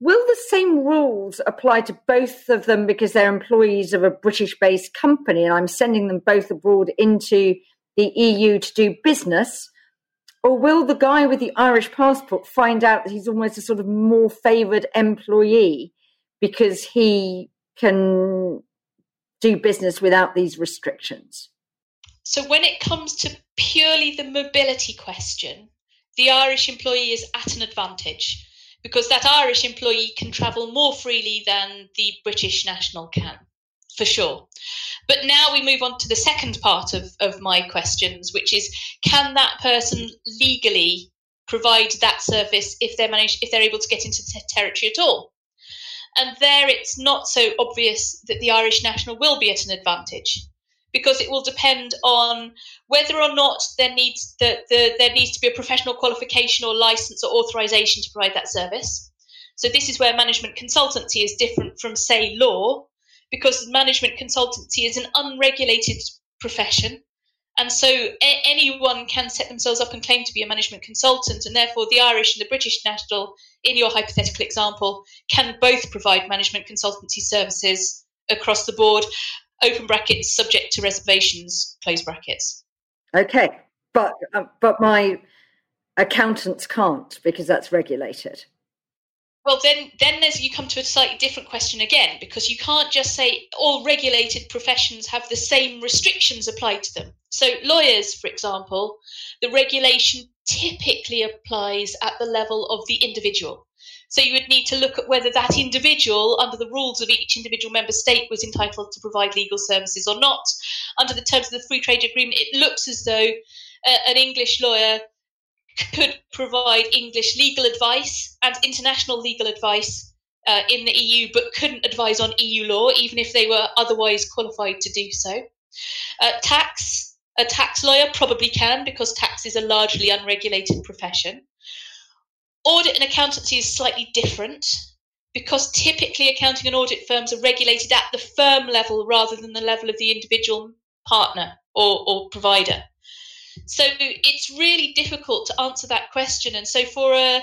will the same rules apply to both of them because they're employees of a British based company and I'm sending them both abroad into the EU to do business? Or will the guy with the Irish passport find out that he's almost a sort of more favoured employee because he can do business without these restrictions? So, when it comes to purely the mobility question, the Irish employee is at an advantage because that Irish employee can travel more freely than the British national can for sure. But now we move on to the second part of, of my questions, which is can that person legally provide that service if they're managed if they're able to get into the territory at all? And there it's not so obvious that the Irish national will be at an advantage because it will depend on whether or not there needs the, the, there needs to be a professional qualification or license or authorization to provide that service. So this is where management consultancy is different from say law because management consultancy is an unregulated profession. And so a- anyone can set themselves up and claim to be a management consultant, and therefore the Irish and the British national, in your hypothetical example, can both provide management consultancy services across the board, open brackets, subject to reservations, close brackets. Okay, but uh, but my accountants can't because that's regulated. Well, then, then there's you come to a slightly different question again because you can't just say all regulated professions have the same restrictions applied to them. So, lawyers, for example, the regulation typically applies at the level of the individual. So you would need to look at whether that individual, under the rules of each individual member state, was entitled to provide legal services or not. Under the terms of the free trade agreement, it looks as though uh, an English lawyer could provide English legal advice and international legal advice uh, in the EU, but couldn't advise on EU law, even if they were otherwise qualified to do so. Uh, tax, a tax lawyer probably can because tax is a largely unregulated profession. Audit and accountancy is slightly different because typically accounting and audit firms are regulated at the firm level rather than the level of the individual partner or, or provider. So it's really difficult to answer that question. And so for a,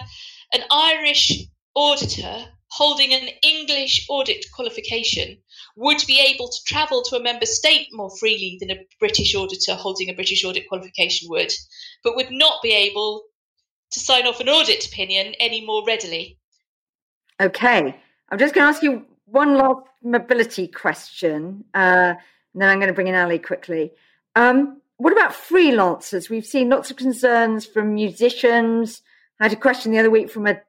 an Irish auditor holding an English audit qualification would be able to travel to a member state more freely than a British auditor holding a British audit qualification would, but would not be able to sign off an audit opinion any more readily. Okay, I'm just going to ask you one last mobility question, uh, and then I'm going to bring in Allie quickly. Um, what about freelancers? We've seen lots of concerns from musicians. I had a question the other week from a,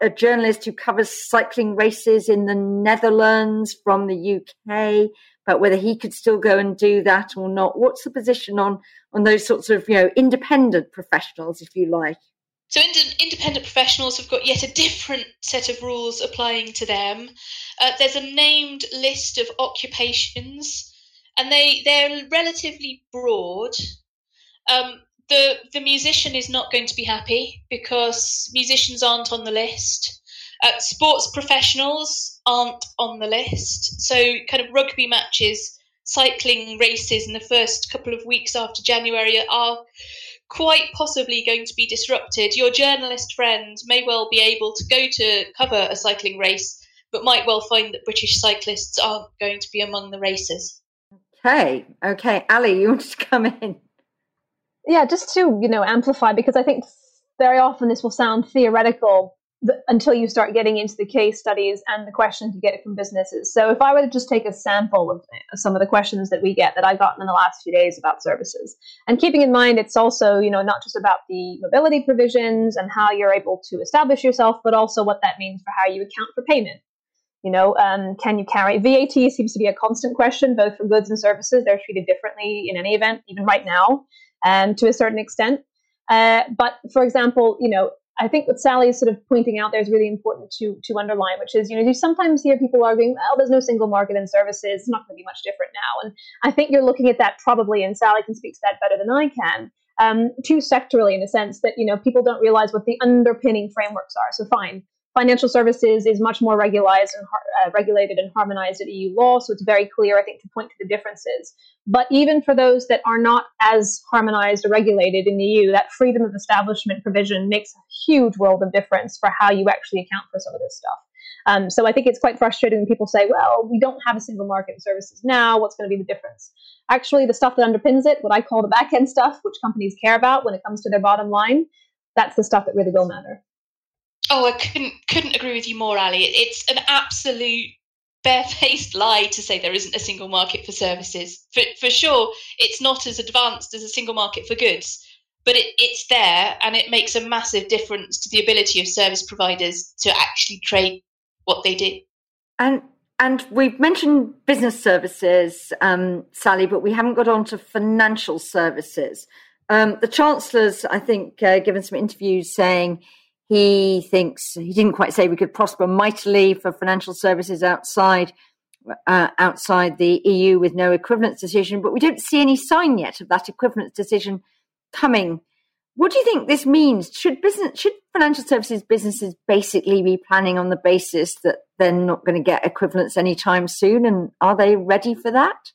a journalist who covers cycling races in the Netherlands from the UK about whether he could still go and do that or not. What's the position on on those sorts of you know independent professionals, if you like? So independent professionals have got yet a different set of rules applying to them. Uh, there's a named list of occupations, and they they're relatively broad. Um, the the musician is not going to be happy because musicians aren't on the list. Uh, sports professionals aren't on the list. So kind of rugby matches, cycling races in the first couple of weeks after January are quite possibly going to be disrupted. Your journalist friends may well be able to go to cover a cycling race, but might well find that British cyclists aren't going to be among the races. Okay, okay. Allie, you wanted to [laughs] come in? Yeah, just to, you know, amplify, because I think very often this will sound theoretical until you start getting into the case studies and the questions you get from businesses. So if I were to just take a sample of some of the questions that we get that I've gotten in the last few days about services, and keeping in mind it's also you know not just about the mobility provisions and how you're able to establish yourself, but also what that means for how you account for payment. You know, um, can you carry VAT? Seems to be a constant question, both for goods and services. They're treated differently in any event, even right now, um, to a certain extent. Uh, but for example, you know, I think what Sally is sort of pointing out there is really important to to underline, which is, you know, you sometimes hear people arguing, well, there's no single market in services, it's not going to be much different now. And I think you're looking at that probably, and Sally can speak to that better than I can, um, too sectorally in a sense that, you know, people don't realize what the underpinning frameworks are. So fine, financial services is much more regularized and uh, regulated and harmonized at EU law, so it's very clear, I think, to point to the differences. But even for those that are not as harmonized or regulated in the EU, that freedom of establishment provision makes a huge world of difference for how you actually account for some of this stuff. Um, so I think it's quite frustrating when people say, well, we don't have a single market in services now. What's going to be the difference? Actually, the stuff that underpins it, what I call the back end stuff, which companies care about when it comes to their bottom line, that's the stuff that really will matter. Oh, I couldn't couldn't agree with you more, Allie. It's an absolute barefaced lie to say there isn't a single market for services. For for sure, it's not as advanced as a single market for goods, but it, it's there, and it makes a massive difference to the ability of service providers to actually trade what they do. And and we've mentioned business services, um, Sally, but we haven't got on to financial services. Um, the chancellor's, I think, uh, given some interviews saying he thinks he didn't quite say we could prosper mightily for financial services outside uh, outside the EU with no equivalence decision, but we don't see any sign yet of that equivalence decision coming. What do you think this means? Should business should financial services businesses basically be planning on the basis that they're not going to get equivalence anytime soon, and are they ready for that?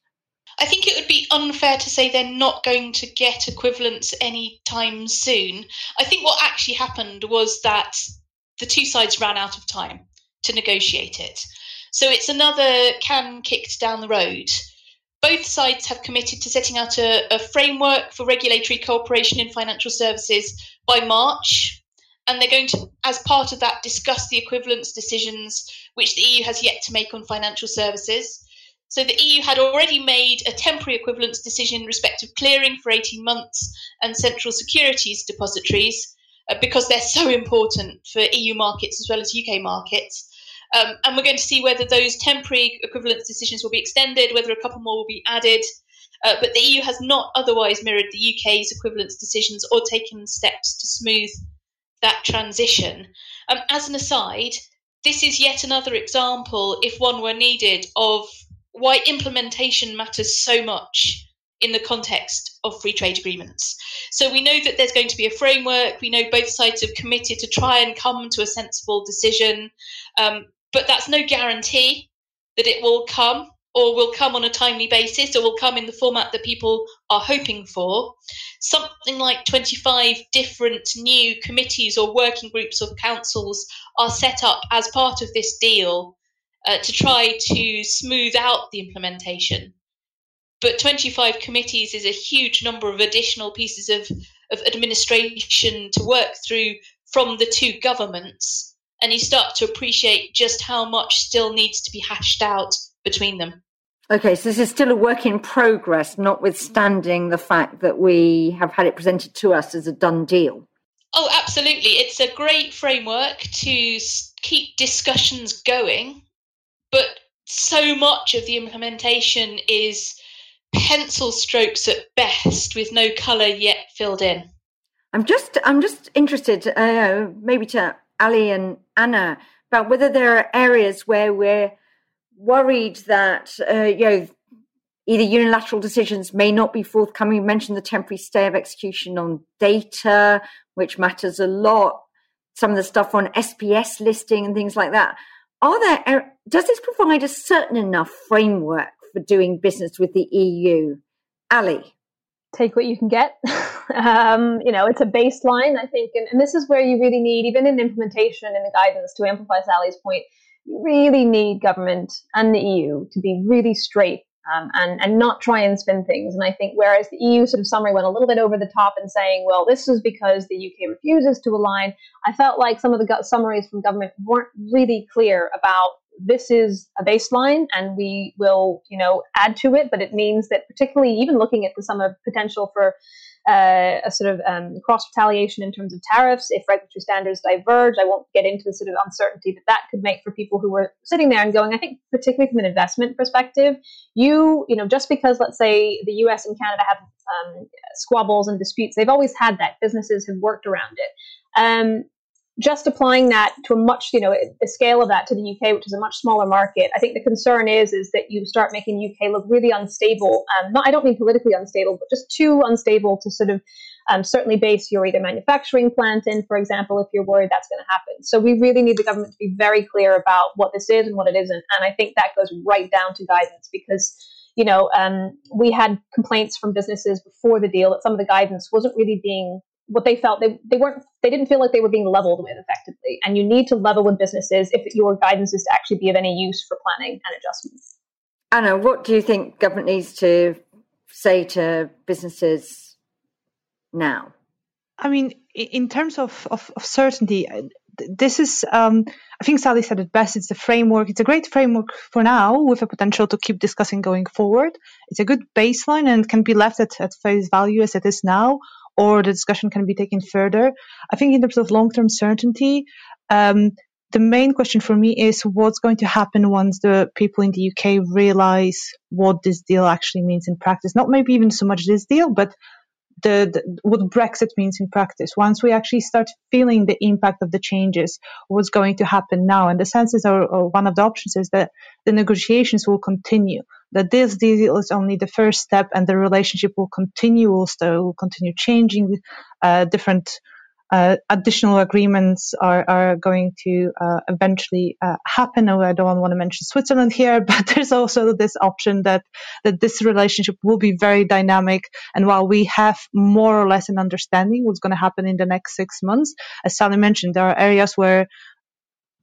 I think it would be unfair to say they're not going to get equivalence anytime soon. I think what actually happened was that the two sides ran out of time to negotiate it. So it's another can kicked down the road. both sides have committed to setting out a, a framework for regulatory cooperation in financial services by March. And they're going to, as part of that, discuss the equivalence decisions which the EU has yet to make on financial services. So the EU had already made a temporary equivalence decision in respect of clearing for 18 months and central securities depositories uh, because they're so important for EU markets as well as UK markets. Um, and we're going to see whether those temporary equivalence decisions will be extended, whether a couple more will be added. Uh, but the EU has not otherwise mirrored the UK's equivalence decisions or taken steps to smooth that transition. Um, as an aside, this is yet another example, if one were needed, of why implementation matters so much in the context of free trade agreements. So we know that there's going to be a framework. We know both sides have committed to try and come to a sensible decision. Um, but that's no guarantee that it will come or will come on a timely basis or will come in the format that people are hoping for. Something like 25 different new committees or working groups or councils are set up as part of this deal uh, to try to smooth out the implementation. But 25 committees is a huge number of additional pieces of, of administration to work through from the two governments and you start to appreciate just how much still needs to be hashed out between them. Okay, so this is still a work in progress, notwithstanding the fact that we have had it presented to us as a done deal. Oh, absolutely. It's a great framework to keep discussions going, but so much of the implementation is pencil strokes at best with no colour yet filled in. I'm just I'm just interested uh, maybe to Allie and Anna about whether there are areas where we're worried that uh, you know either unilateral decisions may not be forthcoming. You mentioned the temporary stay of execution on data, which matters a lot. Some of the stuff on SPS listing and things like that. Are there? Does this provide a certain enough framework for doing business with the EU? Allie take what you can get. [laughs] um, you know, it's a baseline, I think, and, and, this is where you really need, even in implementation and the guidance, to amplify Sally's point, you really need government and the EU to be really straight um, and and not try and spin things. And I think whereas the EU sort of summary went a little bit over the top in saying, well, this is because the UK refuses to align, I felt like some of the summaries from government weren't really clear about this is a baseline and we will, you know, add to it. But it means that particularly even looking at the sum of potential for uh, a sort of um, cross retaliation in terms of tariffs if regulatory standards diverge. I won't get into the sort of uncertainty that that could make for people who were sitting there and going. I think particularly from an investment perspective, you you know just because let's say the U.S. and Canada have um, squabbles and disputes, they've always had that. Businesses have worked around it. Um, just applying that to a much, you know, the scale of that to the UK, which is a much smaller market, I think the concern is is that you start making UK look really unstable. Um, not, I don't mean politically unstable, but just too unstable to sort of um, certainly base your either manufacturing plant in, for example, if you're worried that's going to happen. So we really need the government to be very clear about what this is and what it isn't. And I think that goes right down to guidance because you know, um, we had complaints from businesses before the deal that some of the guidance wasn't really being what they felt they, they weren't they didn't feel like they were being leveled with effectively. And you need to level with businesses if your guidance is to actually be of any use for planning and adjustments. Anna what do you think government needs to say to businesses now? I mean in terms of, of, of certainty uh, this is um, i think sally said it best it's the framework it's a great framework for now with a potential to keep discussing going forward. It's a good baseline and can be left at, at face value as it is now or the discussion can be taken further. I think in terms of long-term certainty, um, the main question for me is what's going to happen once the people in the UK realize what this deal actually means in practice. Not maybe even so much this deal, but the, the, what Brexit means in practice. Once we actually start feeling the impact of the changes, what's going to happen now? And the senses are, are one of the options is that the negotiations will continue. That this deal is only the first step, and the relationship will continue. also will continue changing. Uh, different uh, additional agreements are, are going to uh, eventually uh, happen. I don't want to mention Switzerland here, [laughs] but there's also this option that that this relationship will be very dynamic. And while we have more or less an understanding what's going to happen in the next six months, as Sally mentioned, there are areas where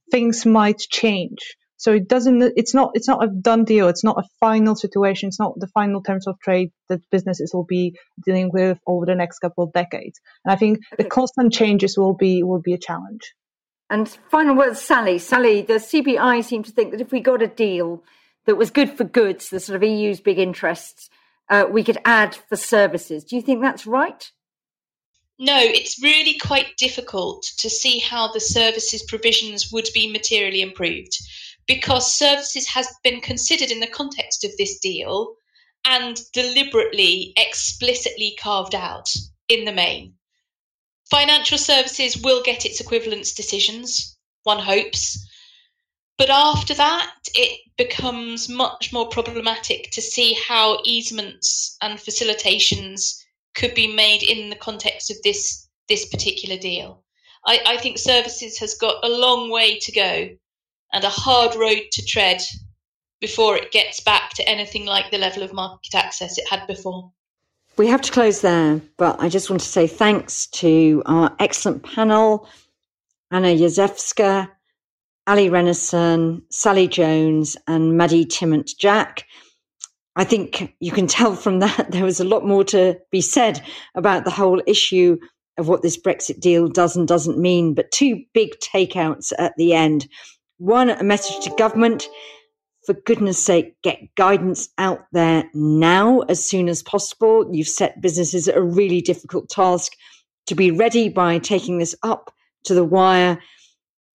things might change. So it doesn't, it's not, it's not a done deal. It's not a final situation. It's not the final terms of trade that businesses will be dealing with over the next couple of decades. And I think okay. the constant changes will be, will be a challenge. And final words, Sally. Sally, the CBI seem to think that if we got a deal that was good for goods, the sort of EU's big interests, uh, we could add for services. Do you think that's right? No, it's really quite difficult to see how the services provisions would be materially improved because services has been considered in the context of this deal and deliberately, explicitly carved out in the main. Financial services will get its equivalence decisions, one hopes. But after that, it becomes much more problematic to see how easements and facilitations could be made in the context of this this particular deal. I, I think services has got a long way to go and a hard road to tread before it gets back to anything like the level of market access it had before. We have to close there, but I just want to say thanks to our excellent panel Anna Jerzewska, Allie Renison, Sally Jones, and Maddie Thimont Jack. I think you can tell from that [laughs] there was a lot more to be said about the whole issue of what this Brexit deal does and doesn't mean, but two big takeouts at the end. One, a message to government for goodness sake, get guidance out there now as soon as possible. You've set businesses a really difficult task to be ready by taking this up to the wire.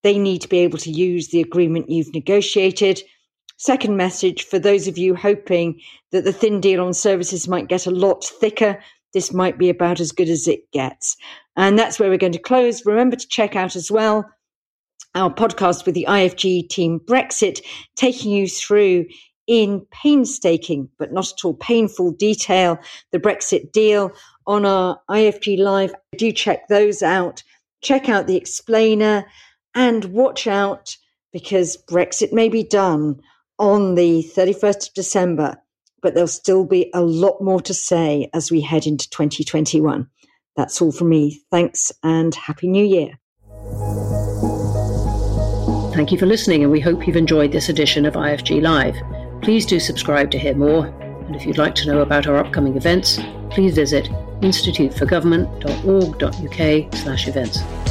They need to be able to use the agreement you've negotiated. Second message for those of you hoping that the thin deal on services might get a lot thicker, this might be about as good as it gets. And that's where we're going to close. Remember to check out as well our podcast with the IFG team Brexit, taking you through in painstaking but not at all painful detail the Brexit deal on our IFG Live. Do check those out. Check out the explainer and watch out because Brexit may be done on the 31st of December, but there'll still be a lot more to say as we head into 2021. That's all from me. Thanks and Happy New Year. Thank you for listening, and we hope you've enjoyed this edition of IFG Live. Please do subscribe to hear more, and if you'd like to know about our upcoming events, please visit instituteforgovernment.org.uk/events.